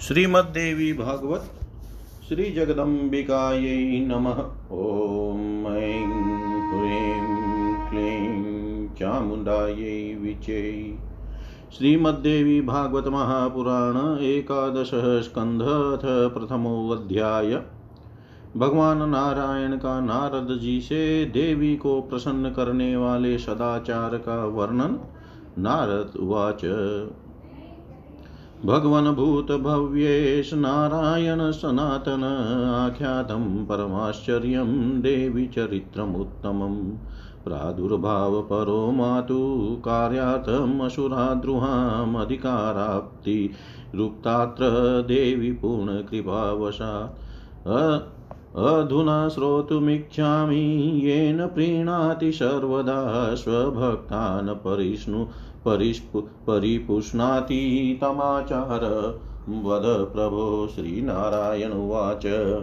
श्रीमद्देवी भागवत श्री जगदम्बिकायै नमः। ॐ ऐं ह्रीं क्लीं चामुण्डायै विचे श्रीमद्देवी भागवत महापुराण, एकादश स्कंध अथ प्रथमोऽध्याय। भगवान नारायण का नारद जी से देवी को प्रसन्न करने वाले सदाचार का वर्णन नारद उवाच भगवन्भूतभव्येश नारायण सनातन आख्यातं परमाश्चर्यं देवि चरित्रमुत्तमम् प्रादुर्भावपरो मातु कार्यार्थमसुराद्रुहामधिकाराप्तिरुक्तात्र देवि पूर्णकृपावशात्। अधुना श्रोतुमिच्छामि येन प्रीणाति सर्वदा स्वभक्तान् परिष्णु। परिष्पु, परिपुष्णाति तमाचार। वद प्रभो श्रीनारायण उवाच।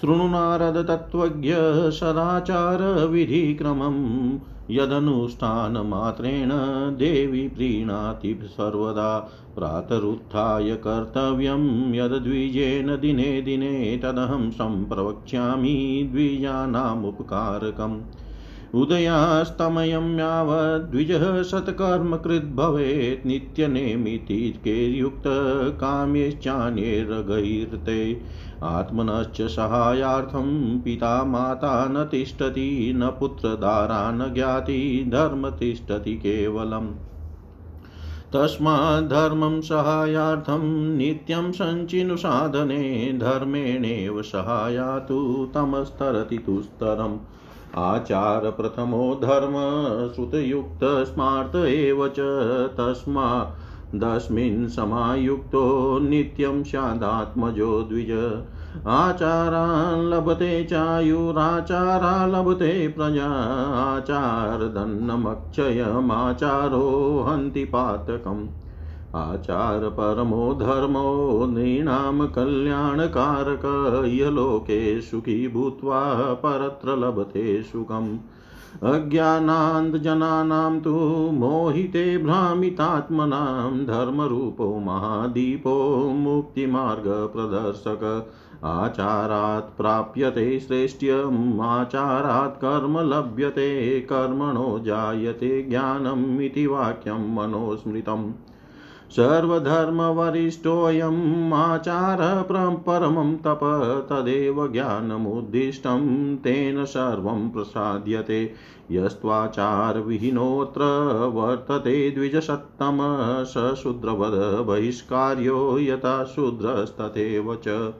शृणु नारद तत्त्वज्ञ सदाचारविधिक्रमम् यदनुष्ठानमात्रेण देवी प्रीणाति सर्वदा। प्रातरुत्थाय कर्तव्यं यद्विजेन दिने दिने। तदहं सम्प्रवक्ष्यामि द्विजानामुपकारकम्। उदयास्तमयं यावद्विजः शतकर्मकृद् भवेत् नित्यनेमितीर्केर्युक्तकाम्यश्चान्यैर्गैर्ते आत्मनश्च सहायार्थं पिता माता न तिष्ठति, न पुत्रदारा न ज्ञाति, धर्म तिष्ठति केवलम्। तस्माद्धर्मं सहायार्थं नित्यं सञ्चिनुसाधने धर्मेणेव सहायातु, तमस्तरति तुस्तरम् आचारप्रथमो धर्म श्रुतयुक्तस्मार्त एव च तस्मादस्मिन् समायुक्तो नित्यं स्यादात्मजो द्विज आचारान् लभते चायुराचारा लभते प्रजा आचारदन्नमक्षयमाचारो हन्ति पातकम्। आचार परमो धर्मो नृणां कल्याणकारक यलोके सुखी भूत्वा परत्र लभते सुखम्। अज्ञानान्तजनानां तु मोहिते भ्रामितात्मनां, धर्मरूपो महादीपो मुक्तिमार्गप्रदर्शक आचारात् प्राप्यते श्रेष्ठ्यम्, आचारात् कर्म लभ्यते, कर्मणो जायते ज्ञानम् इति वाक्यं मनो सर्वधर्मवरिष्ठोऽयम् आचार परमं तप तदेव ज्ञानमुद्दिष्टं, तेन सर्वं प्रसाद्यते। यस्त्वाचारविहीनोऽत्र वर्तते द्विजसत्तम, स शूद्रवद बहिष्कार्यो यथा शूद्रस्तथैव च।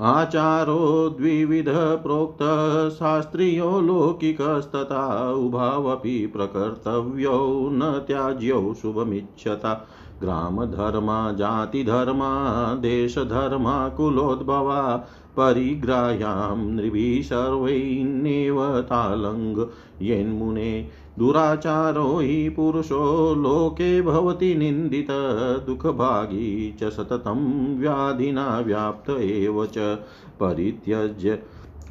आचारो द्विविधः प्रोक्त शास्त्रीयो लौकिकस्तथा उभावपि प्रकर्तव्यौ न त्याज्यौ शुभमिच्छता। ग्रामधर्मा जातिधर्मा देशधर्मा कुलोद्भवा परिग्राह्यां नृभिः सर्वैन्नेव तालङ्ग। येन्मुने दुराचारो हि पुरुषो, लोके भवति निन्दित, दुःखभागी च सततं व्याधिना व्याप्त एव च। परित्यज्य,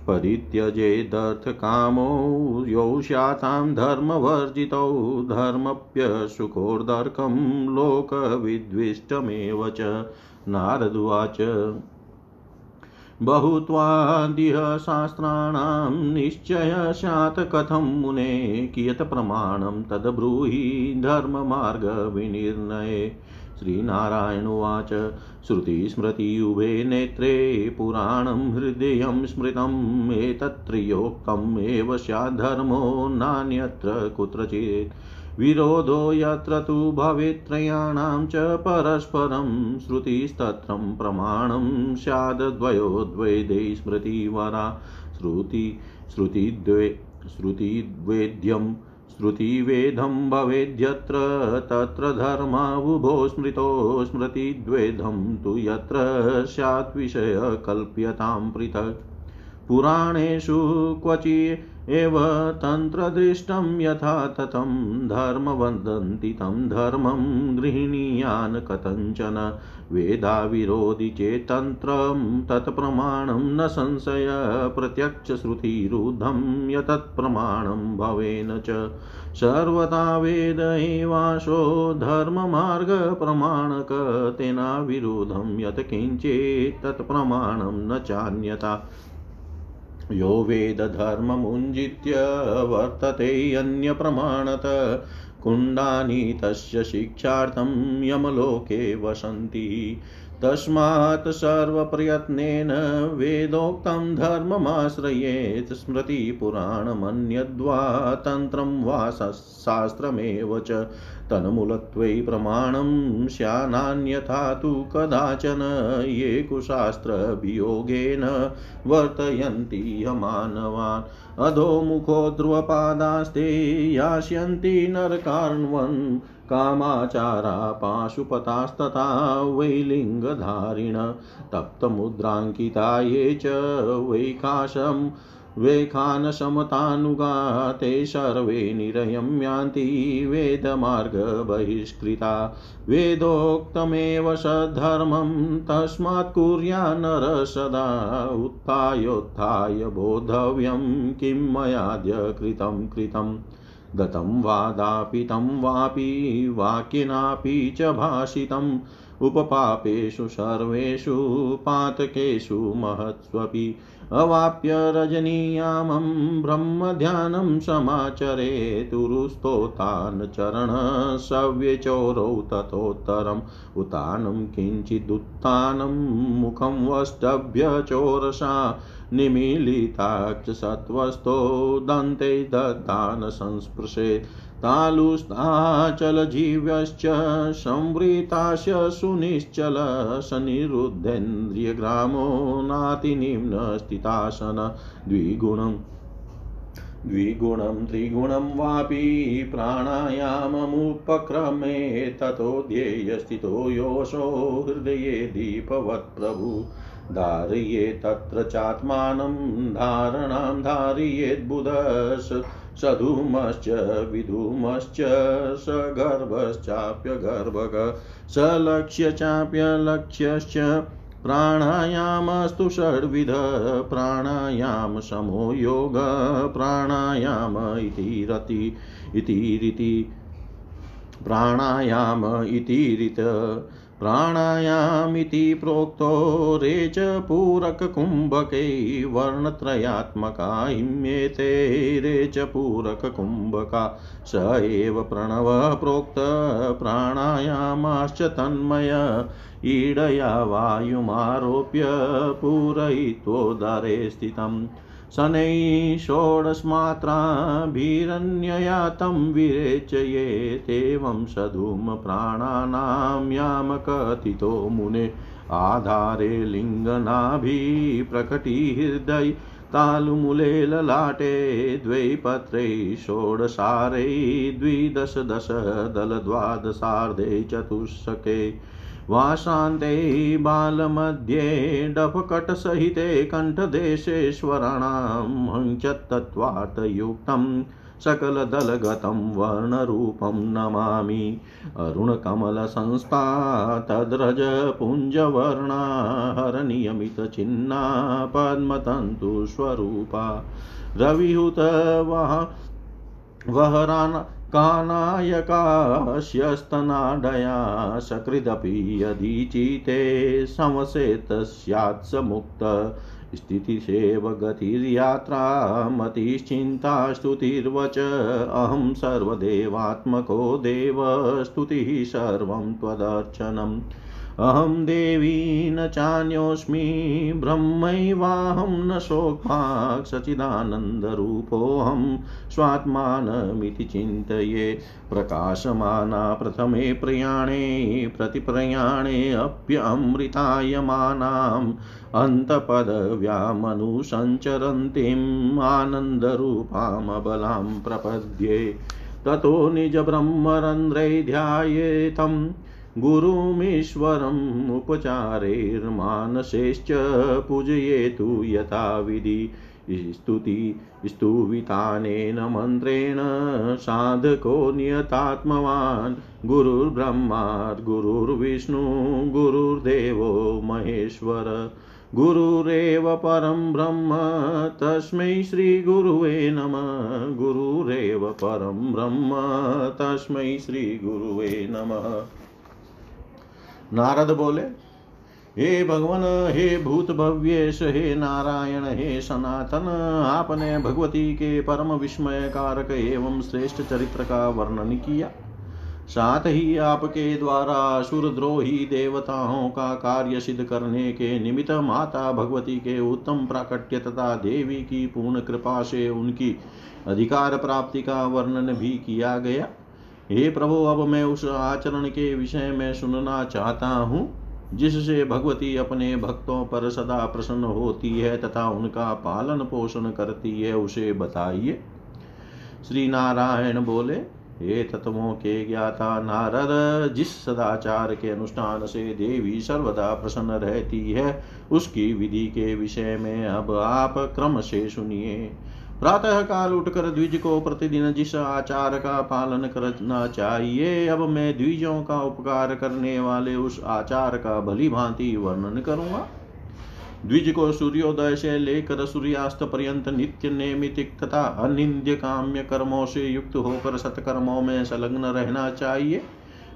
परित्यजेदर्थकामो यौ स्यातां धर्मवर्जितौ धर्मप्यशुकोर्दर्कं लोकविद्विष्टमेव च। नारदुवाच बहुत्वादिह शास्त्राणां निश्चय स्यात् कथं मुने कियत् प्रमाणं तद्ब्रूहि धर्ममार्गविनिर्णये। श्रीनारायण उवाच श्रुतिस्मृति उभे नेत्रे पुराणं हृदयं स्मृतम्, एतत्त्रयोक्तम् एव स्याद्धर्मो नान्यत्र कुत्रचित्। विरोधो यत्र तु भवेत्त्रयाणां च परस्परं, श्रुतिस्तत्रं प्रमाणं स्याद्द्वयोद्वैदै स्मृतिवरा, श्रुति, श्रुतिद्वे, श्रुतिद्वेद्यं, श्रुतिवेदं भवेद्यत्र, तत्र धर्मावुभो स्मृतो स्मृतिद्वेदं तु यत्र स्यात् विषयकल्प्यतां पृथक्। पुराणेषु क्वचि एव तन्त्रदृष्टं यथा तथं धर्मवदन्ति तं धर्मं गृह्णीयान् कथञ्चन वेदाविरोधि चेत्तन्त्रं तत्प्रमाणं न संशय, प्रत्यक्षश्रुतिरुद्धं यतत्प्रमाणं भवेन च। सर्वथा वेद एवाशो धर्ममार्गप्रमाणक तेनाविरोधं यत् किञ्चित् तत्प्रमाणं न चान्यता। यो वेदधर्ममुञ्जित्य वर्तते अन्यप्रमाणत। कुण्डानि तस्य शिक्षार्थं यमलोके वसन्ति। तस्मात् सर्वप्रयत्नेन वेदोक्तं धर्ममाश्रयेत् स्मृतिपुराणमन्यद्वा तन्त्रं वा शास्त्रमेव च। तन्मूलत्वै प्रमाणं स्यानान्यथा तु कदाचन ये कुशास्त्रवियोगेन वर्तयन्ति मानवान् अधोमुखो ध्रुवपादास्ते यास्यन्ति नरकार्ण्वन् कामाचारा पाशुपतास्तथा वैलिङ्गधारिण। तप्तमुद्राङ्किता ये च वैकाशम् वेखानशमतानुगा ते सर्वे निरयं यान्ति वेदमार्गबहिष्कृता। वेदोक्तमेव सद्धर्मं तस्मात् कुर्या नर सदा उत्थायोत्थाय बोद्धव्यं किं मयाद्य कृतं कृतम्। गतं वादापितं वापि वाक्येनापि च भाषितम्। उपपापेषु सर्वेषु पातकेषु महत्स्वपि अवाप्य रजनीयामं ब्रह्मध्यानं समाचरेतुरुस्तोतान् चरणसव्यचोरौ ततोत्तरम्। उतानं किञ्चिदुत्थानं मुखं वष्टभ्य चोरसा निमीलिताक्ष सत्त्वस्तो दन्ते दत्तान् संस्पृशेत्। तालुस्ताचलजीव्यश्च संवृतास्य सुनिश्चल सनिरुद्धेन्द्रियग्रामो नातिनिम्नस्थितासन द्विगुणम् द्विगुणं त्रिगुणं वापि प्राणायाममुपक्रमे ततो ध्येयस्थितो योषो हृदये दीपवत् प्रभु। धारये तत्र चात्मानं, धारणां धारयेद्बुधस् सधूमश्च, विधूमश्च सगर्भश्चाप्यगर्भग सलक्ष्यचाप्यलक्ष्यश्च, प्राणायामस्तु षड्विध, प्राणायामसमो योग, प्राणायाम इति रति, इति रीति, प्राणायाम इति रीत। प्राणायामिति प्रोक्तो रेच पूरककुम्भकै वर्णत्रयात्मका इम्येते। रेच पूरककुम्भका स एव प्रणवः प्रोक्त प्राणायामाश्च तन्मय। ईडया वायुमारोप्य पूरयित्वोदरे स्थितम्। शनैः षोडशमात्राभिरन्यया तं विरेचयेतेवं सधूमप्राणानां यामकथितो मुने। आधारे लिङ्गनाभिप्रकटीहृदय तालुमूले ललाटे द्वै पत्रै षोडशारै द्विदश दश दलद्वादशार्धे चतुष्के वाशान्ते बालमध्ये डफकटसहिते कण्ठदेशेश्वराणां हञ्चत्तत्वार्थयुक्तं सकलदलगतं वर्णरूपं नमामि। अरुणकमलसंस्था तद्रजपुञ्जवर्णा हरनियमितचिह्ना पद्मतन्तुस्वरूपा रविहुतवः वहरान् कानायकास्यस्तनाडया सकृदपि यदीचिते संवसेत् स्यात् स मुक्त स्थितिसेव गतिर्यात्रा मतिश्चिन्ता स्तुतिर्वच अहं सर्वदेवात्मको देव स्तुतिः सर्वं त्वदर्चनम् अहं देवी न चान्योऽस्मि, ब्रह्मैवाहं न शोक्भाक् सचिदानन्दरूपोऽहं स्वात्मानमिति चिन्तये। प्रकाशमाना प्रथमे प्रयाणे, प्रतिप्रयाणे अप्यमृतायमानाम् अन्तपदव्यामनुसञ्चरन्तीम् आनन्दरूपामबलां प्रपद्ये। ततो निजब्रह्मरन्ध्रै ध्यायेतम् गुरुमीश्वरम् उपचारैर्मानसेश्च पूजयेतु यथाविधि। स्तुति, स्तुवितानेन मन्त्रेण साधको नियतात्मवान्। गुरुर्ब्रह्मा गुरुर्विष्णु, गुरुर्देवो महेश्वर। गुरुरेव परं ब्रह्म, तस्मै श्रीगुरुवे नमः। गुरुरेव परं ब्रह्म, तस्मै श्रीगुरुवे नमः। नारद बोले, हे भगवान, हे भूत भव्येश, हे नारायण, हे सनातन, आपने भगवती के परम विस्मय कारक एवं श्रेष्ठ चरित्र का वर्णन किया। साथ ही आपके द्वारा सुरद्रोही देवताओं का कार्य सिद्ध करने के निमित्त माता भगवती के उत्तम प्राकट्य तथा देवी की पूर्ण कृपा से उनकी अधिकार प्राप्ति का वर्णन भी किया गया। हे प्रभु, अब मैं उस आचरण के विषय में सुनना चाहता हूँ, जिससे भगवती अपने भक्तों पर सदा प्रसन्न होती है तथा उनका पालन पोषण करती है, उसे बताइए। श्री नारायण बोले, हे तत्वों के ज्ञाता नारद, जिस सदाचार के अनुष्ठान से देवी सर्वदा प्रसन्न रहती है, उसकी विधि के विषय में अब आप क्रम से सुनिए। प्रातः काल उठकर द्विज को प्रतिदिन जिस आचार का पालन करना चाहिए, अब मैं द्विजों का उपकार करने वाले उस आचार का भली भांति वर्णन करूँगा। द्विज को सूर्योदय से लेकर सूर्यास्त पर्यंत नित्य नैमितिक तथा अनिंद्य काम्य कर्मों से युक्त होकर सत्कर्मों में संलग्न रहना चाहिए।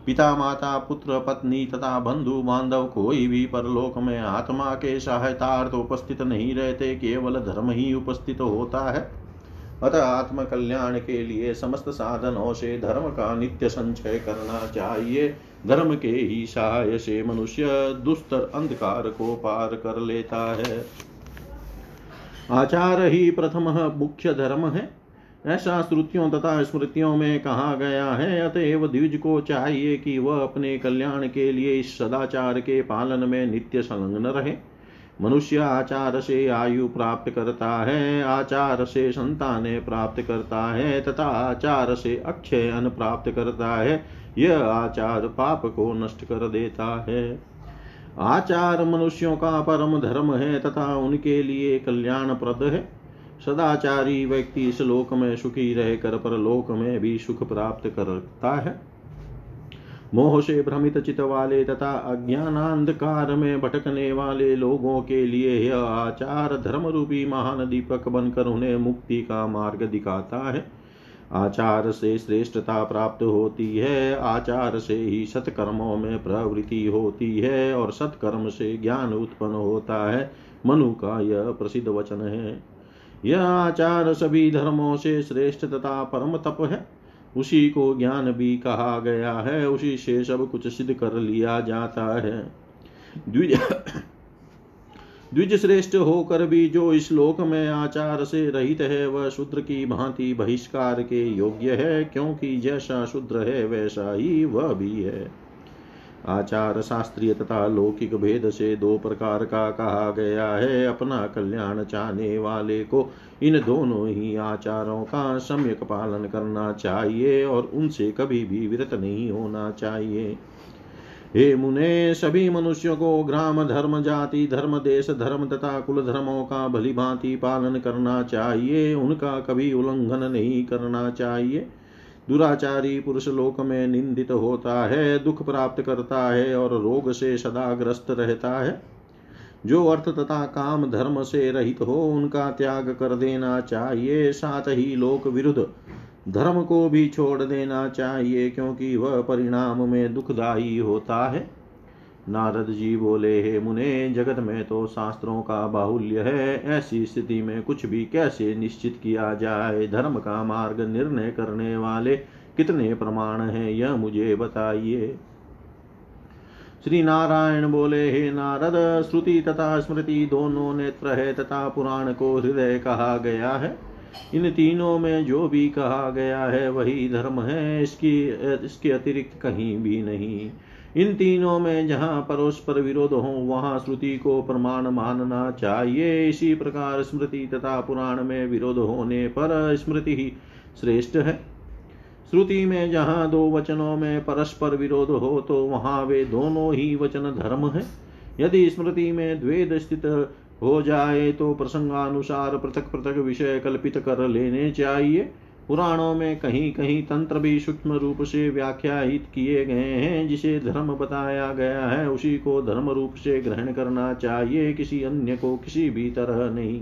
पिता माता पुत्र, पत्नी तथा बंधु बांधव कोई भी परलोक में आत्मा के सहायतार्थ उपस्थित नहीं रहते, केवल धर्म ही उपस्थित होता है। अतः आत्म कल्याण के लिए समस्त साधनों से धर्म का नित्य संचय करना चाहिए। धर्म के ही सहाय से मनुष्य दुस्तर अंधकार को पार कर लेता है। आचार ही प्रथम मुख्य धर्म है। ऐसा श्रुतियों तथा स्मृतियों में कहा गया है, अतएव द्विज को चाहिए कि वह अपने कल्याण के लिए इस सदाचार के पालन में नित्य संलग्न रहे। मनुष्य आचार से आयु प्राप्त करता है, आचार से संतानें प्राप्त करता है, तथा आचार से अक्षय अन्न प्राप्त करता है, यह आचार पाप को नष्ट कर देता है। आचार मनुष्यों का परम धर्म है, तथा उनके लिए कल्याणप्रद है। सदाचारी व्यक्ति इस लोक में सुखी रहकर परलोक में भी सुख प्राप्त करता है। मोह से भ्रमित चित वाले तथा अज्ञानांधकार में भटकने वाले लोगों के लिए यह आचार धर्म रूपी महान दीपक बनकर उन्हें मुक्ति का मार्ग दिखाता है। आचार से श्रेष्ठता प्राप्त होती है, आचार से ही सत्कर्मों में प्रवृत्ति होती है और सत्कर्म से ज्ञान उत्पन्न होता है। मनु का यह प्रसिद्ध वचन है। यह आचार सभी धर्मों से श्रेष्ठ तथा परम तप है। उसी को ज्ञान भी कहा गया है, उसी से सब कुछ सिद्ध कर लिया जाता है। द्विज द्विज श्रेष्ठ होकर भी जो इस लोक में आचार से रहित है, वह शूद्र की भांति बहिष्कार के योग्य है, क्योंकि जैसा शूद्र है, वैसा ही वह भी है। आचार शास्त्रीय तथा लौकिक भेद से दो प्रकार का कहा गया है। अपना कल्याण चाहने वाले को इन दोनों ही आचारों का सम्यक पालन करना चाहिए और उनसे कभी भी विरत नहीं होना चाहिए। हे मुने, सभी मनुष्यों को ग्राम, धर्म, जाति, धर्म, देश, धर्म तथा कुल धर्मों का भली भांति पालन करना चाहिए। उनका कभी उल्लंघन नहीं करना चाहिए। दुराचारी पुरुष लोक में निंदित होता है, दुख प्राप्त करता है और रोग से सदा ग्रस्त रहता है। जो अर्थ तथा काम धर्म से रहित हो, उनका त्याग कर देना चाहिए। साथ ही लोक विरुद्ध धर्म को भी छोड़ देना चाहिए, क्योंकि वह परिणाम में दुखदायी होता है। नारद जी बोले, हे मुने, जगत में तो शास्त्रों का बाहुल्य है। ऐसी स्थिति में कुछ भी कैसे निश्चित किया जाए? धर्म का मार्ग निर्णय करने वाले कितने प्रमाण हैं, यह मुझे बताइए। श्री नारायण बोले, हे नारद, श्रुति तथा स्मृति दोनों नेत्र है तथा पुराण को हृदय कहा गया है। इन तीनों में जो भी कहा गया है, वही धर्म है। इसकी, इसके अतिरिक्त कहीं भी नहीं। इन तीनों में जहाँ परस्पर विरोध हो, वहाँ श्रुति को प्रमाण मानना चाहिए। इसी प्रकार स्मृति तथा पुराण में विरोध होने पर स्मृति ही श्रेष्ठ है। श्रुति में जहाँ दो वचनों में परस्पर विरोध हो तो वहाँ वे दोनों ही वचन धर्म है। यदि स्मृति में द्वेद स्थित हो जाए तो प्रसंगानुसार पृथक पृथक विषय कल्पित कर लेने चाहिए। पुराणों में कहीं कहीं तंत्र भी सूक्ष्म रूप से व्याख्याहित किए गए हैं, जिसे धर्म बताया गया है, उसी को धर्म रूप से ग्रहण करना चाहिए, किसी अन्य को किसी भी तरह नहीं।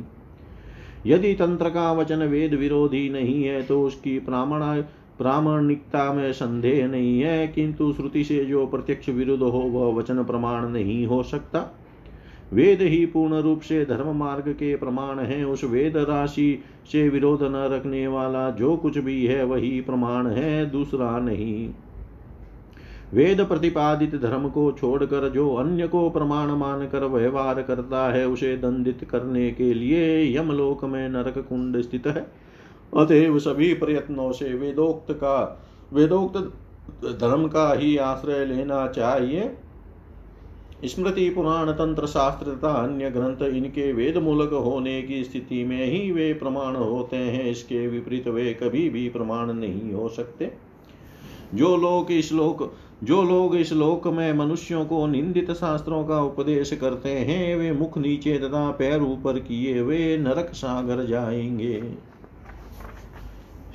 यदि तंत्र का वचन वेद विरोधी नहीं है तो उसकी प्रामणा, प्रामाणिकता में संदेह नहीं है, किंतु श्रुति से जो प्रत्यक्ष विरुद्ध हो, वह वचन प्रमाण नहीं हो सकता। वेद ही पूर्ण रूप से धर्म मार्ग के प्रमाण है। उस वेद राशि से विरोध न रखने वाला जो कुछ भी है, वही प्रमाण है, दूसरा नहीं। वेद प्रतिपादित धर्म को छोड़कर जो अन्य को प्रमाण मानकर व्यवहार करता है, उसे दंडित करने के लिए यमलोक में नरक कुंड स्थित है। अतएव सभी प्रयत्नों से वेदोक्त का, वेदोक्त धर्म का ही आश्रय लेना चाहिए। स्मृति पुराण तंत्र शास्त्र तथा अन्य ग्रंथ इनके वेद मूलक होने की स्थिति में ही वे प्रमाण होते हैं। इसके विपरीत वे कभी भी प्रमाण नहीं हो सकते। जो लोग इस लोक, जो लोग इस लोक में मनुष्यों को निंदित शास्त्रों का उपदेश करते हैं, वे मुख नीचे तथा पैर ऊपर किए वे नरक सागर जाएँगे।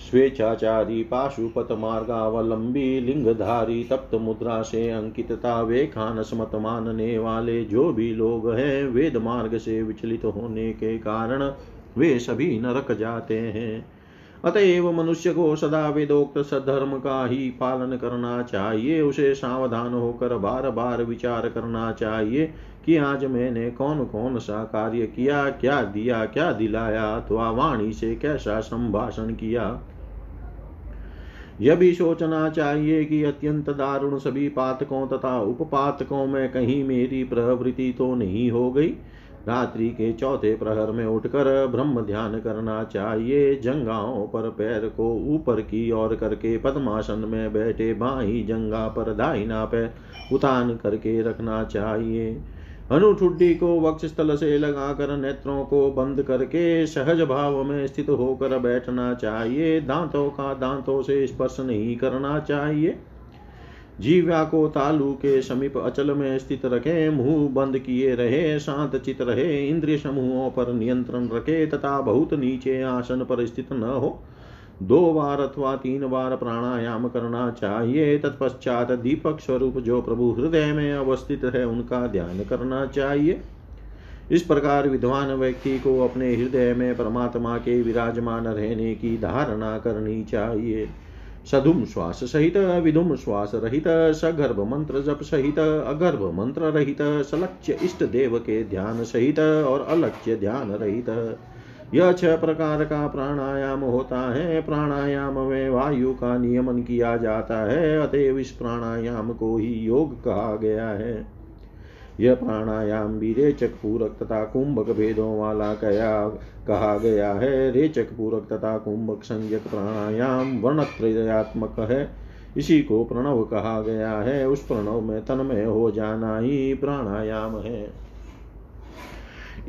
स्वेच्छाचारी पाशुपत मार्गावलंबी लिंगधारी तप्त मुद्रा से अंकितता वे खानस मत मानने वाले जो भी लोग हैं, वेद मार्ग से विचलित होने के कारण वे सभी नरक जाते हैं। अतएव मनुष्य को सदा वेदोक्त सधर्म का ही पालन करना चाहिए, उसे सावधान होकर बार बार विचार करना चाहिए कि आज मैंने कौन कौन सा कार्य किया, क्या दिया, क्या दिलाया अथवा वाणी से कैसा संभाषण किया। यह भी सोचना चाहिए कि अत्यंत दारुण सभी पातकों तथा उपपातकों में कहीं मेरी प्रवृत्ति तो नहीं हो गई। रात्रि के चौथे प्रहर में उठकर ब्रह्म ध्यान करना चाहिए। जंगाओं पर पैर को ऊपर की ओर करके पद्मासन में बैठे बाई जंगा पर दाहिना पैर उतान करके रखना चाहिए। अनुठुड्डी को वक्ष स्थल से लगाकर नेत्रों को बंद करके सहज भाव में स्थित होकर बैठना चाहिए। दांतों का दांतों से स्पर्श नहीं करना चाहिए। जीव्या को तालु के समीप अचल में स्थित रखे, मुँह बंद किए रहे, शांत चित रहे, इंद्रिय समूहों पर नियंत्रण रखे, तथा बहुत नीचे आसन पर स्थित न हो। दो बार अथवा तीन बार प्राणायाम करना चाहिए। तत्पश्चात दीपक स्वरूप जो प्रभु हृदय में अवस्थित है, उनका ध्यान करना चाहिए। इस प्रकार विद्वान व्यक्ति को अपने हृदय में परमात्मा के विराजमान रहने की धारणा करनी चाहिए। सधुम श्वास सहित, विधुम श्वास रहित, सगर्भ मंत्र जप सहित, अगर्भ मंत्र रहित, सलक्ष्य इष्ट देव के ध्यान सहित और अलक्ष्य ध्यान रहित। यह छह प्रकार का प्राणायाम होता है। प्राणायाम में वायु का नियमन किया जाता है, अतएव इस प्राणायाम को ही योग कहा गया है। यह प्राणायाम भी रेचक पूरक तथा कुंभक भेदों वाला कया, कहा गया है। रेचक पूरक तथा कुंभक संयक प्राणायाम वर्णत्रयात्मक है। इसी को प्रणव कहा गया है। उस प्रणव में तन्मय हो जाना ही प्राणायाम है।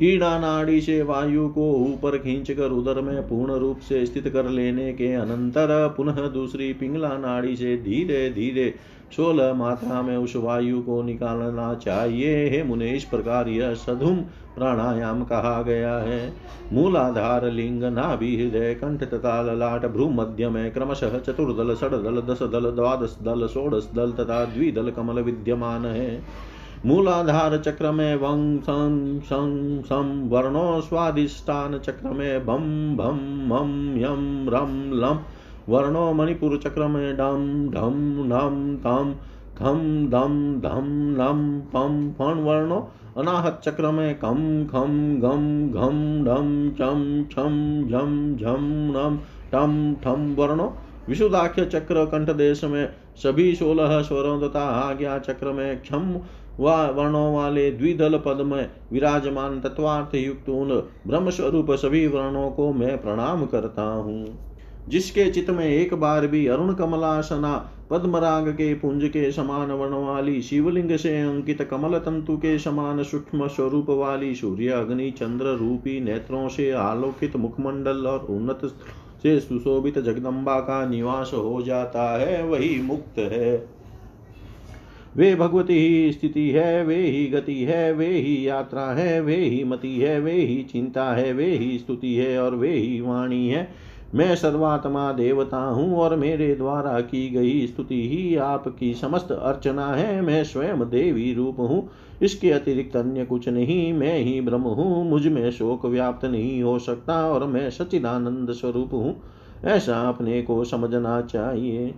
ईड़ा नाड़ी से वायु को ऊपर खींचकर उदर में पूर्ण रूप से स्थित कर लेने के अनंतर पुनः दूसरी पिंगला नाड़ी से धीरे धीरे सोलह मात्रा में उस वायु को निकालना चाहिए। हे मुने इस प्रकार यह सधुम प्राणायाम कहा गया है। मूलाधार लिंग, नाभि हृदय, कंठ तथा ललाट भ्रू मध्य में क्रमशः चतुर्दल, षडदल दस दल द्वादश दल, षोडश दल तथा द्विदल कमल विद्यमान है। मूलाधार चक्र में वंग सं सं सम वर्णो स्वादिष्टान चक्र में भम भम मम यम रम लम वर्णो मणिपुर चक्र में डम ढम नम तम खम दम धम नम पम फण, वर्णो अनाहत चक्र में कम खम गम घम ढम चम छम झम झम नम टम ठम वर्णो विशुद्धाख्य चक्र कंठ देश में सभी सोलह स्वरों तथा आज्ञा चक्र में क्षम वर्णों वाले द्विदल पद में विराजमान तत्वार्थ युक्त उन ब्रह्म स्वरूप सभी वर्णों को मैं प्रणाम करता हूँ। जिसके चित्त में एक बार भी अरुण कमलासना, पद्मराग के पुंज के समान वर्ण वाली शिवलिंग से अंकित कमल तंतु के समान सूक्ष्म स्वरूप वाली सूर्य अग्नि चंद्र रूपी नेत्रों से आलोकित मुखमंडल और उन्नत से सुशोभित जगदम्बा का निवास हो जाता है, वही मुक्त है। वे भगवती ही स्थिति है, वे ही गति है, वे ही यात्रा है, वे ही मति है, वे ही चिंता है, वे ही स्तुति है और वे ही वाणी है। मैं सर्वात्मा देवता हूँ और मेरे द्वारा की गई स्तुति ही आपकी समस्त अर्चना है। मैं स्वयं देवी रूप हूँ, इसके अतिरिक्त अन्य कुछ नहीं। मैं ही ब्रह्म हूँ, मुझमें शोक व्याप्त नहीं हो सकता और मैं सचिदानंद स्वरूप हूँ। ऐसा अपने को समझना चाहिए।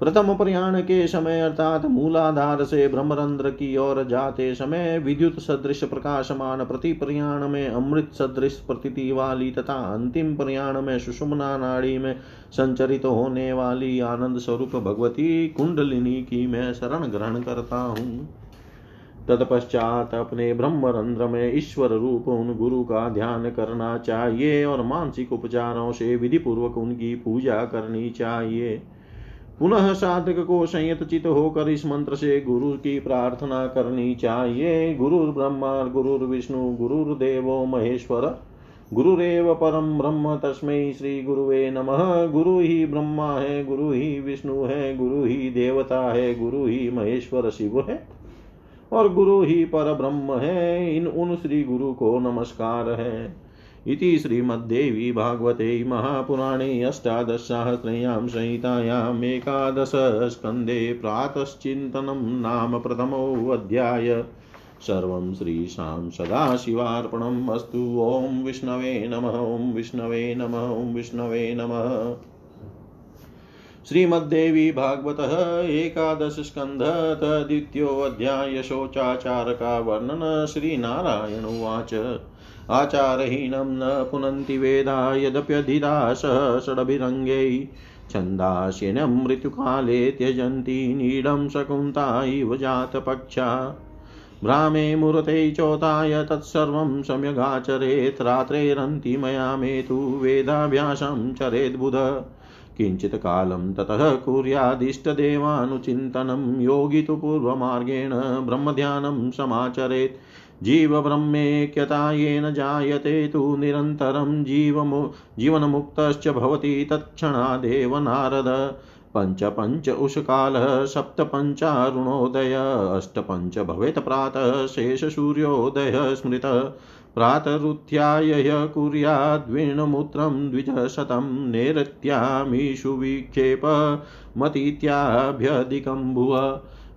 प्रथम प्रयाण के समय अर्थात मूलाधार से ब्रह्मरंध्र की ओर जाते समय विद्युत सदृश प्रकाशमान प्रति प्रयाण में अमृत सदृश प्रतीति वाली तथा अंतिम प्रयाण में सुषुमना नाड़ी में संचरित होने वाली आनंद स्वरूप भगवती कुंडलिनी की मैं शरण ग्रहण करता हूँ। तत्पश्चात अपने ब्रह्मरंध्र में ईश्वर रूप उन गुरु का ध्यान करना चाहिए और मानसिक उपचारों से विधि पूर्वक उनकी पूजा करनी चाहिए। पुनः साधक को संयत चित होकर इस मंत्र से गुरु की प्रार्थना करनी चाहिए। गुरु ब्रह्मा गुरु विष्णु गुरुर्देवो महेश्वर। गुरुरेव परम ब्रह्म तस्मै श्री गुरुवे नमः। गुरु ही ब्रह्मा है, गुरु ही विष्णु है, गुरु ही देवता है, गुरु ही महेश्वर शिव है। और गुरु ही पर ब्रह्म है। इन उन श्री गुरु को नमस्कार है। इति श्रीमद्देवी भागवते महापुराणे अष्टादशसाहस्रयां संहितायाम् एकादशस्कन्धे प्रातश्चिन्तनं नाम प्रथमोऽध्याय सर्वं श्रीशां सदाशिवार्पणम् अस्तु। ॐ विष्णवे नमः, ॐ विष्णवे नमः, ॐ विष्णवे नमः। श्रीमद्देवी भागवत एकादश स्कंध द्वितीयोऽध्याय शोचाचार का वर्णन श्रीनारायण उवाच। आचारहीनं न पुनन्ति वेदा यदप्यधिदास षडभिरङ्गै छन्दास्यनं मृत्युकाले त्यजन्ति नीडं शकुन्ता इव जातपक्षा। भ्रामे मुहूर्ते चोताय तत्सर्वं सम्यगाचरेत् रात्रेरन्ति मया मे तु वेदाभ्यासं चरेद्बुध किञ्चित् कालं ततः कुर्यादिष्टदेवानुचिन्तनं योगी तु पूर्वमार्गेण ब्रह्मध्यानं समाचरेत्। जीवब्रह्मेक्यता येन जायते तु निरन्तरं जीवमु, जीवनमुक्तश्च भवति तत्क्षणादेव नारद पञ्च पञ्च उषकालः, सप्त पञ्चारुणोदय। अष्टपञ्च भवेत् प्रातः शेषसूर्योदयः स्मृतः। प्रातरुत्थ्याय कुर्याद्वीणमूत्रं द्विजशतं नैरत्यामीषु विक्षेप मतीत्याभ्यधिकं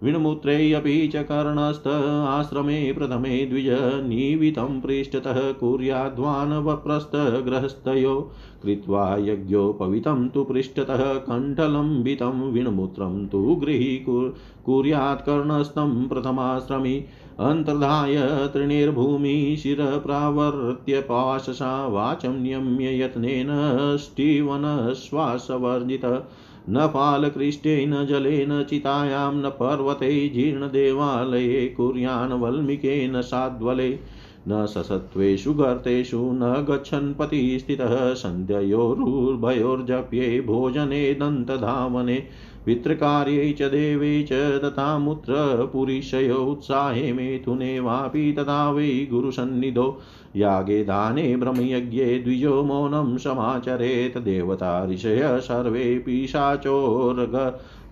विण्मूत्रेऽपि च कर्णस्थ आश्रमे प्रथमे द्विज निवितं पृष्ठतः कुर्याद्वानवप्रस्थगृहस्थयो कृत्वा यज्ञोपवितं तु पृष्ठतः कण्ठलम्बितं विण्मूत्रं तु गृही कुर्यात् कर्णस्थं प्रथमाश्रमी अन्तर्धाय तृणीर्भूमि शिरप्रावर्त्य पाशसा वाचं नियम्य यत्नेन स्टीवनश्वासवर्जित न पाकृष्ट जले न चितायां, न पर्वते जीर्णदेवालये कुर्यान् वल्मीकेन साद्वले, न ससत्त्वेषु गर्तेषु न गच्छन् पतिस्थितः, सन्ध्ययोरुर्भयोर्जप्ये, भोजने दन्तधावने पितृकार्ये च देवे च तथा मूत्रपुरीशयो उत्साहे मेथुने वापि तथा वै गुरुसन्निधौ। यागे दाने ब्रह्मयज्ञे द्विजो मौनं समाचरेत् देवता ऋषय सर्वे पिशाचोर्ग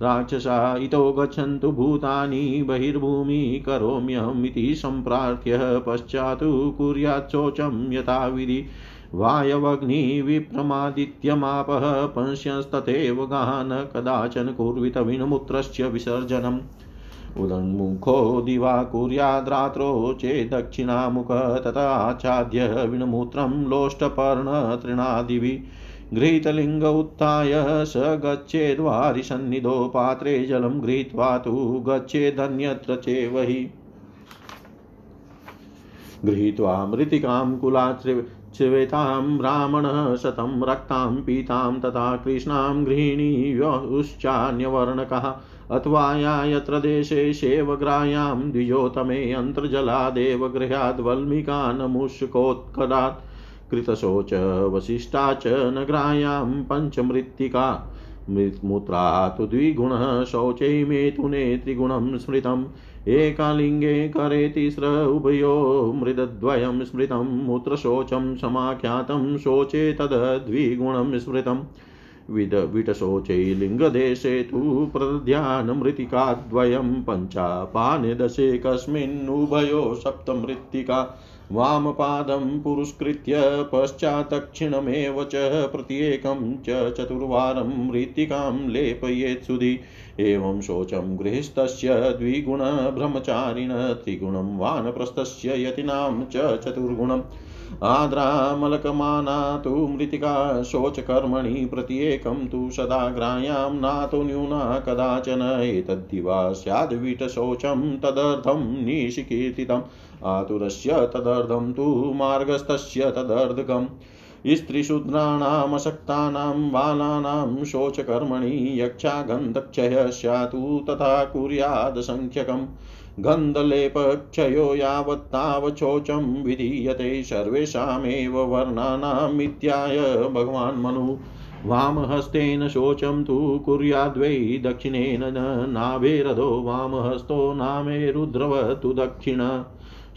राक्षसा इतो गच्छन्तु भूतानि बहिर्भूमि करोम्यहमिति सम्प्रार्थ्य पश्चात् कुर्याच्चोचं यथाविधि वायवग्निविप्रमादित्यमापः पंश्यस्तथैव गान् कदाचन कुर्वित विनमुत्रस्य विसर्जनम्। उदन्मुखो दिवा कुर्याद्रात्रो चेदक्षिणामुख तथाच्छाद्य विणमूत्रं लोष्टपर्णतृणादिभिः। गृहीतलिङ्ग उत्थाय स गच्छेद्वारिसन्निधौ पात्रे जलं गृहीत्वा तु गच्छेदन्यत्र चेवहि। गृहीत्वा मृत्तिकां कुलाश्रिवेतां ब्राह्मणः शतं रक्तां पीतां तथा कृष्णां गृहिणीयोश्चान्यवर्णकः अथवा या यत्र देशे सेवग्रायां द्विजोतमे अन्तर्जलादेव गृहाद्वल्मीकानमुष्कोत्करात् कृतशोच वसिष्ठा च नगरायां पञ्चमृत्तिका। मूत्रा तु द्विगुणः शौचे मेथुने त्रिगुणं स्मृतम्। एकालिङ्गे करे तिस्र उभयो मृदद्वयं स्मृतं मूत्रशोचं समाख्यातं शोचे तद्द्विगुणं स्मृतम् विद विटशोचे लिङ्गदेशे तु प्रध्यानमृत्तिकाद्वयं पञ्चापाने दशे कस्मिन्नुभयो सप्तमृत्तिका। वामपादं पुरस्कृत्य पश्चादक्षिणमेव च प्रत्येकं च चतुर्वारं मृत्तिकां लेपयेत् सुधि एवं शोचं गृहस्थस्य द्विगुणब्रह्मचारिण त्रिगुणं वानप्रस्थस्य यतीनां च चतुर्गुणम्। आद्रामलकमाना तु मृत्तिका शोचकर्मणि प्रत्येकं तु सदा ग्राह्यां नातो न्यूना कदाचन। एतद्दिवा स्याद्विटशोचं तदर्थं निशिकीर्तितम्। आतुरस्य तदर्थं तु मार्गस्थस्य तदर्धकम्। स्त्रीशूद्राणामशक्तानां बालानां शोचकर्मणि यक्षागन्धक्षयः स्यात् तथा कुर्यादसङ्ख्यकम् गन्धलेपक्षयो यावत्तावचोचं विधीयते सर्वेषामेव वर्णानामित्याय भगवान् मनु। वामहस्तेन शोचं तु कुर्याद्वै दक्षिणेन नाभेरधो वामहस्तो नामे रुद्रवतु दक्षिण।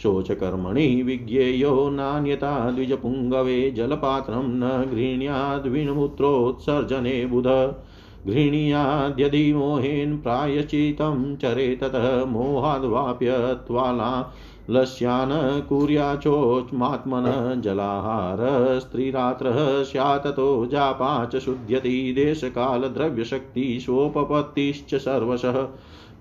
शोचकर्मणि विज्ञेयो नान्यता द्विजपुङ्गवे जलपात्रं न गृह्ण्याद्विणमूत्रोत्सर्जने बुध। गृह्णीयाद्यदि मोहेन प्रायश्चितं चरे ततः मोहाद्वाप्यत्वाला लस्यान् कुर्याचोच्मात्मन जलाहारस्त्रीरात्रः स्यात्ततो जापा च शुध्यति सोपपत्तिश्च सर्वशः।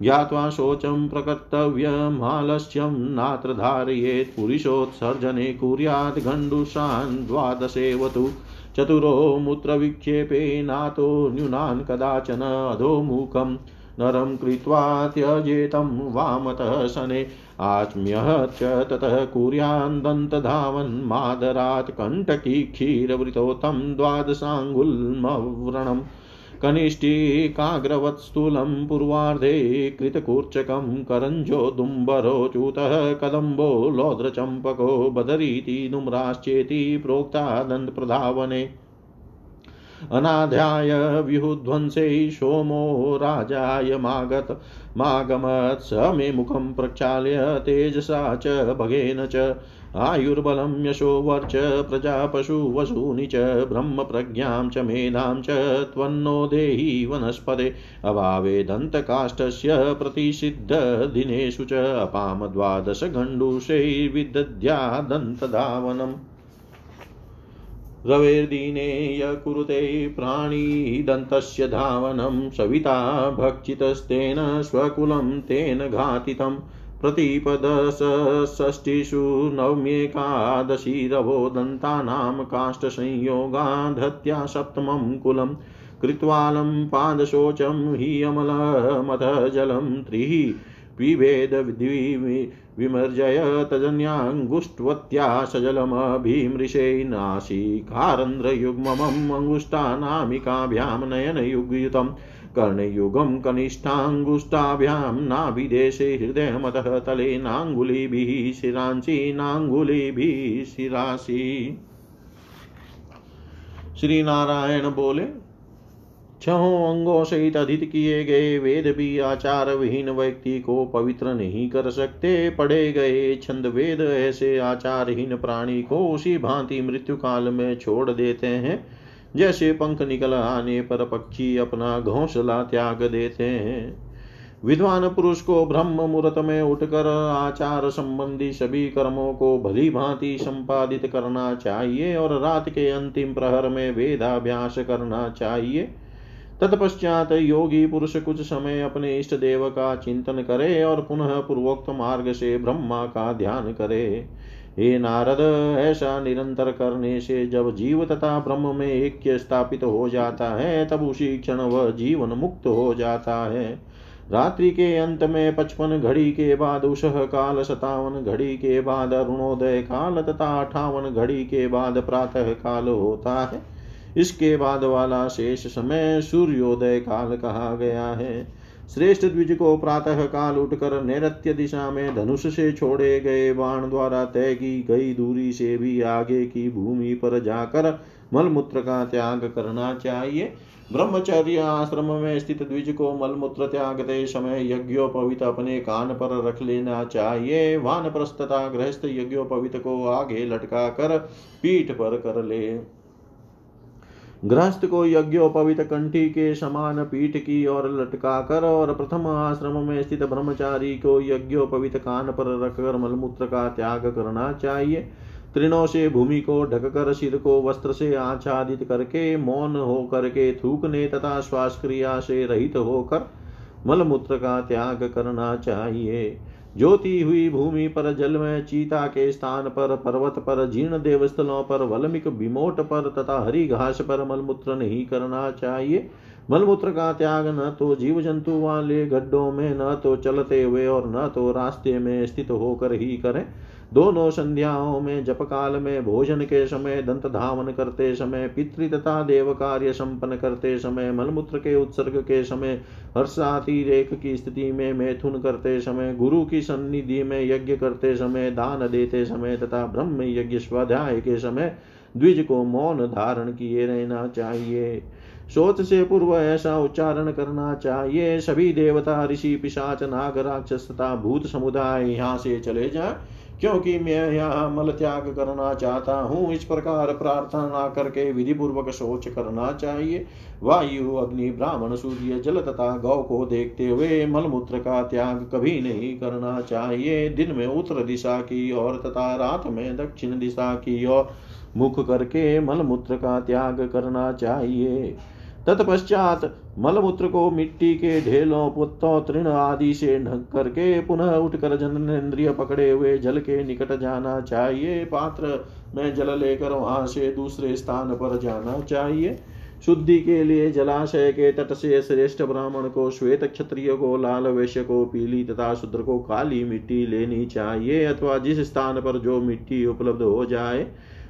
ज्ञात्वा शोचं प्रकर्तव्यमालस्यं नात्र धारयेत् पुरुषोत्सर्जने कुर्यात् गण्डुषान् द्वादशेवतु चतुरो मूत्रविक्षेपे नातो न्यूनान् कदाचन अधोमुखं नरं कृत्वा त्यजेतं वामतः शने आच्म्यः च ततः कुर्यान्दन्तधावन्मादरात् कण्टकी क्षीरवृतोतं द्वादशाङ्गुल्मव्रणम् कनिष्ठीकाग्रवत्स्थूलं पूर्वार्धे कृतकूर्चकं करञ्जोदुम्बरोच्युतः कदम्बो लौद्रचम्पको बदरीति नुम्राश्चेति प्रोक्ता दन्तप्रधावने। अनाध्याय व्युध्वंसे सोमो राजाय मागत मागमत् स मे मुखं प्रक्षाल्य तेजसा च भगेन च आयुर्बलं यशो वर्च प्रजा पशुवसूनि च ब्रह्मप्रज्ञां च मेधां च त्वन्नो देहि वनस्पते अभावे दन्तकाष्ठस्य प्रतिषिद्धदिनेषु च अपाम द्वादशगण्डूषैर्विदध्यादन्तधावनम् रवेर्दिने य कुरुते प्राणीदन्तस्य धावनं सविता भक्षितस्तेन स्वकुलं तेन घातितम् प्रतिपदषष्टिषु नवम्येकादशीरवो दन्तानां काष्ठसंयोगाधत्या सप्तमं कुलं कृत्वालं पादशोचं हि अमलमथ जलं त्रिः पिबेद विमर्जय तजन्याङ्गुष्ट्वत्या सजलमभिमृशे नासिकारन्ध्रयुग्ममम् अङ्गुष्ठानामिकाभ्यां नयनयुगयुतम् कर्णयुगं कनिष्ठाङ्गुष्ठाभ्यां नाभिदेशे हृदयमतः तले नाङ्गुलिभिः शिरांसि, नाङ्गुलिभिः शिरासि। श्री नारायण बोले, छहों अंगों सहित अधित किए गए वेद भी आचार विहीन व्यक्ति को पवित्र नहीं कर सकते। पढ़े गए छंद वेद ऐसे आचारहीन प्राणी को उसी भांति मृत्यु काल में छोड़ देते हैं। जैसे पंख निकल आने पर पक्षी अपना घोंसला त्याग देते हैं। विद्वान पुरुष को ब्रह्म मुहूर्त में उठकर आचार संबंधी सभी कर्मों को भली भांति संपादित करना चाहिए और रात के अंतिम प्रहर में वेदाभ्यास करना चाहिए। तत्पश्चात योगी पुरुष कुछ समय अपने इष्ट देव का चिंतन करे और पुनः पूर्वोक्त मार्ग से ब्रह्मा का ध्यान करे। हे नारद, ऐसा निरंतर करने से जब जीव तथा ब्रह्म में ऐक्य स्थापित हो जाता है, तब उसी क्षण वह जीवन मुक्त हो जाता है। रात्रि के अंत में पचपन घड़ी के बाद उष काल, सतावन घड़ी के बाद, अरुणोदय काल तथा अठावन घड़ी के बाद प्रातः काल होता है। इसके बाद वाला शेष समय सूर्योदय काल कहा गया है। श्रेष्ठ द्विज को प्रातः काल उठकर नैरत्य दिशा में धनुष से छोड़े गए बाण द्वारा तय की गई दूरी से भी आगे की भूमि पर जाकर मलमूत्र का त्याग करना चाहिए। ब्रह्मचर्य आश्रम में स्थित द्विज को मलमूत्र त्यागते समय यज्ञोपवित अपने कान पर रख लेना चाहिए। वान प्रस्तता गृहस्थ यज्ञोपवित को आगे लटका कर पीठ पर कर ले। गृहस्थ को यज्ञोपवित कंठी के समान पीठ की ओर लटका कर और प्रथम आश्रम में स्थित ब्रह्मचारी को यज्ञोपवित कान पर रखकर मलमूत्र का त्याग करना चाहिए। तृणों से भूमि को ढककर सिर को वस्त्र से आच्छादित करके मौन होकर के थूकने तथा श्वास क्रिया से रहित होकर मलमूत्र का त्याग करना चाहिए। ज्योति हुई भूमि पर, जल में चीता के स्थान पर, पर्वत पर, जीर्ण देवस्थलों पर वलमिक विमोट पर, तथा हरी घास पर मलमूत्र नहीं करना चाहिए। मलमूत्र का त्याग न तो जीव जंतु वाले गड्ढों में न तो चलते हुए और न तो रास्ते में स्थित होकर ही करें। दोनों संध्याओं में जप काल में, भोजन के समय, दंत धावन करते समय, पितृ तथा देव कार्य संपन्न करते समय, मलमूत्र के उत्सर्ग के समय हर्षातिरेक की स्थिति में मैथुन करते समय, गुरु की सन्निधि में यज्ञ करते समय, दान देते समय तथा ब्रह्म यज्ञ स्वाध्याय के समय द्विज को मौन धारण किए रहना चाहिए। सोच से पूर्व ऐसा उच्चारण करना चाहिए, सभी देवता, ऋषि, पिशाच, नाग, राक्षस तथा भूत समुदाय यहाँ से चले जाए। क्योंकि मैं यहाँ मल त्याग करना चाहता हूँ, इस प्रकार प्रार्थना करके विधि पूर्वक सोच करना चाहिए। वायु, अग्नि, ब्राह्मण, सूर्य, जल तथा गौ को देखते हुए मलमूत्र का त्याग कभी नहीं करना चाहिए। दिन में उत्तर दिशा की ओर तथा रात में दक्षिण दिशा की ओर मुख करके मलमूत्र का त्याग करना चाहिए। तत्पश्चात मलमूत्र को मिट्टी के ढेलों, पुत्तों, तृण आदि से ढक करके पुनः उठकर जननेन्द्रिय पकड़े हुए जल के निकट जाना चाहिए। पात्र में जल लेकर वहाँ से दूसरे स्थान पर जाना चाहिए। शुद्धि के लिए जलाशय के तट से श्रेष्ठ ब्राह्मण को, श्वेत क्षत्रिय को, लाल वैश्य को, पीली तथा शुद्र को काली मिट्टी लेनी चाहिए अथवा जिस स्थान पर जो मिट्टी उपलब्ध हो जाए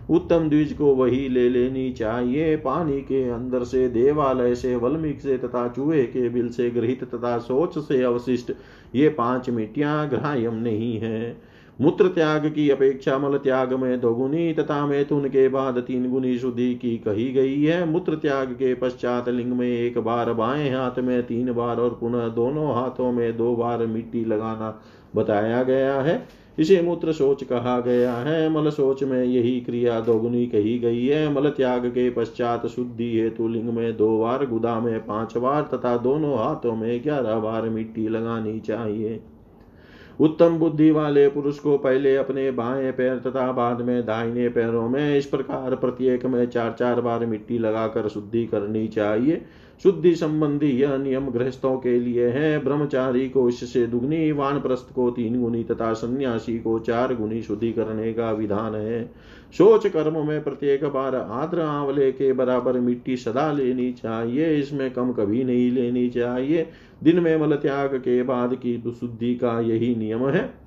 उत्तम द्विज को वही ले लेनी चाहिए। पानी के अंदर से, देवालय से, वल्मीक से तथा चूहे के बिल से गृहित तथा सोच से अवशिष्ट ये पाँच मिट्टियाँ ग्राह्यम नहीं है। मूत्र त्याग की अपेक्षा मल त्याग में दोगुनी तथा मैथुन के बाद तीन गुनी शुद्धि की कही गई है। मूत्र त्याग के पश्चात लिंग में एक बार बाएँ हाथ में तीन बार और पुनः दोनों हाथों में दो बार मिट्टी लगाना बताया गया है। इसे मूत्र सोच कहा गया है। मल सोच में यही क्रिया दोगुनी कही गई है। मल त्याग के पश्चात शुद्धि हेतु लिंग में दो बार गुदा में पाँच बार तथा दोनों हाथों में ग्यारह बार मिट्टी लगानी चाहिए। उत्तम बुद्धि वाले पुरुष को पहले अपने बाएँ पैर तथा बाद में दाहिने पैरों में इस प्रकार प्रत्येक में चार चार बार मिट्टी लगाकर शुद्धि करनी चाहिए। शुद्धि संबंधी यह नियम गृहस्थों के लिए है। ब्रह्मचारी को इससे दुगनी, वानप्रस्थ को तीन गुनी तथा सन्यासी को चार गुनी शुद्धि करने का विधान है। सोच कर्म में प्रत्येक बार आद्र आंवले के बराबर मिट्टी सदा लेनी चाहिए। इसमें कम कभी नहीं लेनी चाहिए। दिन में मल त्याग के बाद की शुद्धि का यही नियम है।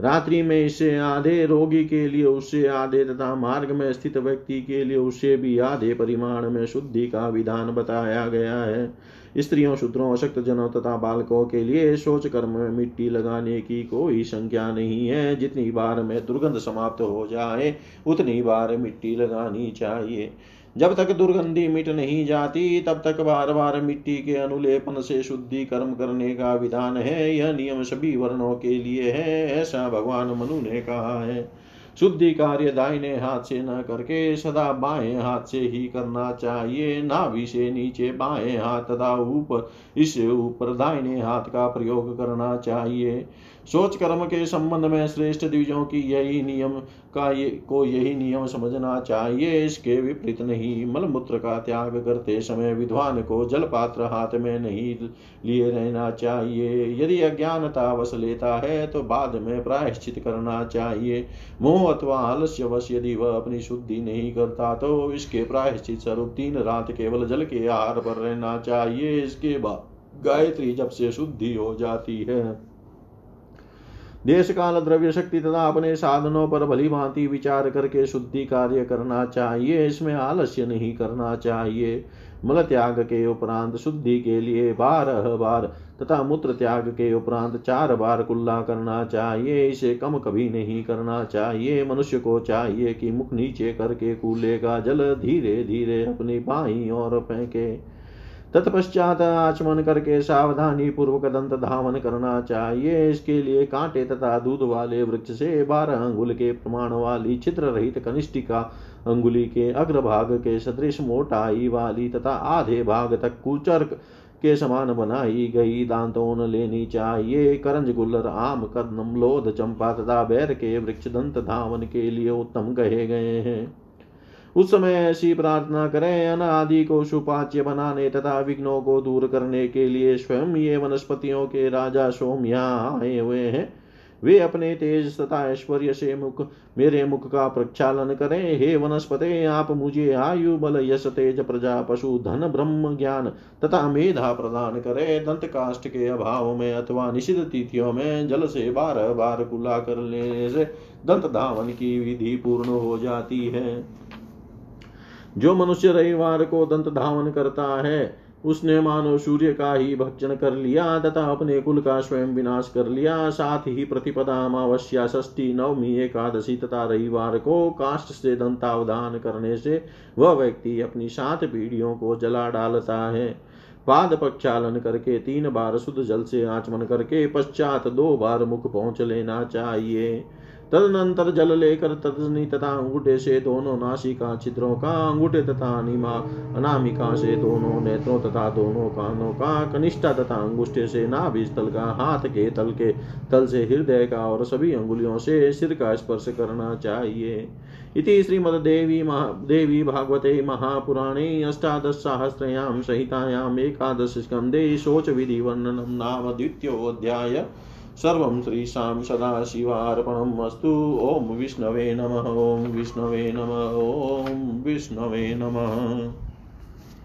रात्रि में इससे आधे रोगी के लिए, उससे आधे तथा मार्ग में स्थित व्यक्ति के लिए उससे भी आधे परिमाण में शुद्धि का विधान बताया गया है। स्त्रियों, शूद्रों अशक्त जनों तथा बालकों के लिए शोच कर्म में मिट्टी लगाने की कोई संख्या नहीं है। जितनी बार में दुर्गंध समाप्त हो जाए, उतनी बार मिट्टी लगानी चाहिए। जब तक दुर्गंधी मिट नहीं जाती, तब तक बार बार मिट्टी के अनुलेपन से शुद्धि कर्म करने का विधान है। यह नियम सभी वर्णों के लिए है, ऐसा भगवान मनु ने कहा है। शुद्धि कार्य दाहिने हाथ से न करके सदा बाएँ हाथ से ही करना चाहिए। नाभि से नीचे बाएँ हाथ तथा ऊपर इससे ऊपर दाहिने हाथ का प्रयोग करना चाहिए। सोच कर्म के संबंध में श्रेष्ठ द्विजों की यही नियम का ये, को यही नियम समझना चाहिए। इसके विपरीत नहीं, मलमूत्र का त्याग करते समय विद्वान को जल पात्र हाथ में नहीं लिए रहना चाहिए। यदि अज्ञानता वश लेता है तो बाद में प्रायश्चित करना चाहिए। मोह अथवा आलस्य वश यदि वह अपनी शुद्धि नहीं करता तो इसके प्रायश्चित स्वरूप तीन रात केवल जल के आहार पर रहना चाहिए। इसके बाद गायत्री जब से शुद्धि हो जाती है देश काल द्रव्य शक्ति तथा अपने साधनों पर भली भांति विचार करके शुद्धि कार्य करना चाहिए। इसमें आलस्य नहीं करना चाहिए। मल त्याग के उपरांत शुद्धि के लिए बारह बार तथा मूत्र त्याग के उपरांत चार बार कुल्ला करना चाहिए। इसे कम कभी नहीं करना चाहिए। मनुष्य को चाहिए कि मुख नीचे करके कूले का जल धीरे धीरे अपनी बाई और फेंके। तत्पश्चात आचमन करके सावधानी पूर्वक दंत धावन करना चाहिए। इसके लिए कांटे तथा दूध वाले वृक्ष से बारह अंगुल के प्रमाण वाली चित्र रहित कनिष्ठिका अंगुली के अग्रभाग के सदृश मोटाई वाली तथा आधे भाग तक कुचर्क के समान बनाई गई दांतों लेनी चाहिए। करंज, गुल्लर, आम, कदम, लोध, चंपा तथा बैर के वृक्ष दंत धावन के लिए उत्तम कहे गए हैं। उस समय ऐसी प्रार्थना करें, अनादि को सुपाच्य बनाने तथा विघ्नों को दूर करने के लिए स्वयं ये वनस्पतियों के राजा सोम यहाँ आए हुए हैं। वे अपने तेज तथा ऐश्वर्य से मुख, मेरे मुख का प्रक्षालन करें। हे वनस्पते, आप मुझे आयु, बल, यश, तेज, प्रजा, पशु, धन, ब्रह्म, ज्ञान तथा मेधा प्रदान करें। दंत काष्ट के अभाव में अथवा निषिद्ध तिथियों में जल से बार बार कुला कर लेने से दंत धावन की विधि पूर्ण हो जाती है। जो मनुष्य रविवार को दंत धावन करता है, उसने मानो सूर्य का ही भक्षण कर लिया, तथा अपने कुल का स्वयं विनाश कर लिया। साथ ही प्रतिपदा अमावस्या षष्ठी नवमी एकादशी तथा रविवार को काष्ट से दंतावधान करने से वह व्यक्ति अपनी सात पीढ़ियों को जला डालता है। पाद प्रक्षालन करके तीन बार शुद्ध जल से आचमन करके पश्चात दो बार मुख पहुँच लेना चाहिए। तदनंतर जल लेकर तदनी तथा अंगूठे से दोनों नासिका छिद्रों का अंगूठे तथा अनिमा अनामिका से दोनों नेत्रों तथा दोनों कानों का कनिष्ठा तथा अंगुष्ठे से नाभि स्थल का हाथ के तल के तल से हृदय का और सभी अंगुलियों से सिर का स्पर्श करना चाहिए। इति श्रीमद्देवी महा, देवी भागवते महापुराणे अष्टादशसाहस्रयां संहितायाम् एकादश स्कन्धे शोचविधिवर्णनं नाम द्वितीयोऽध्याय। सर्वं श्रीशां सदाशिवार्पणमस्तु। ॐ विष्णवे नमः ॐ विष्णवे नमः ॐ विष्णवे नमः।